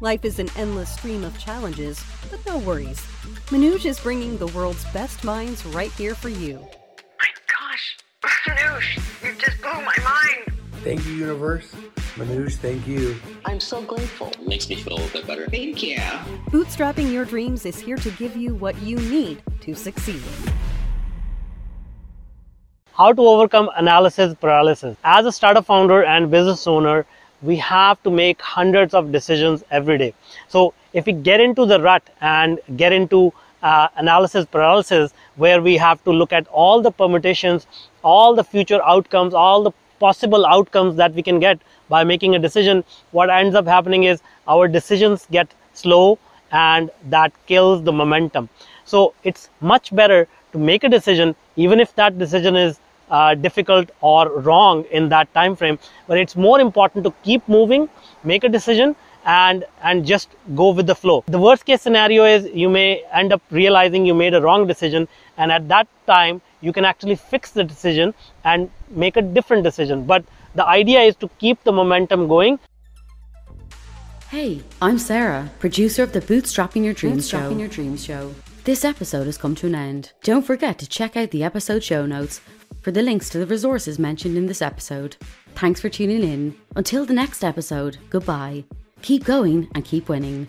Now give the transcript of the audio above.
Life is an endless stream of challenges, but no worries. Manoj is bringing the world's best minds right here for you. My gosh, Manoj, you just blew my mind. Thank you, universe. Manoj, thank you. I'm so grateful. It Makes me feel a little bit better. Thank you. Bootstrapping Your Dreams is here to give you what you need to succeed. How to overcome analysis paralysis. As a startup founder and business owner, we have to make hundreds of decisions every day. So if we get into the rut and get into uh, analysis paralysis, where we have to look at all the permutations, all the future outcomes, all the possible outcomes that we can get by making a decision, what ends up happening is our decisions get slow and that kills the momentum. So it's much better to make a decision, even if that decision is uh, difficult or wrong in that time frame but it's more important to keep moving make a decision and and just go with the flow the worst case scenario is you may end up realizing you made a wrong decision and at that time you can actually fix the decision and make a different decision but the idea is to keep the momentum going Hey, I'm Sarah, producer of the Bootstrapping Your Dreams Bootstrapping show. Your Dreams show. This episode has come to an end. Don't forget to check out the episode show notes for the links to the resources mentioned in this episode. Thanks for tuning in. Until the next episode, goodbye. Keep going and keep winning.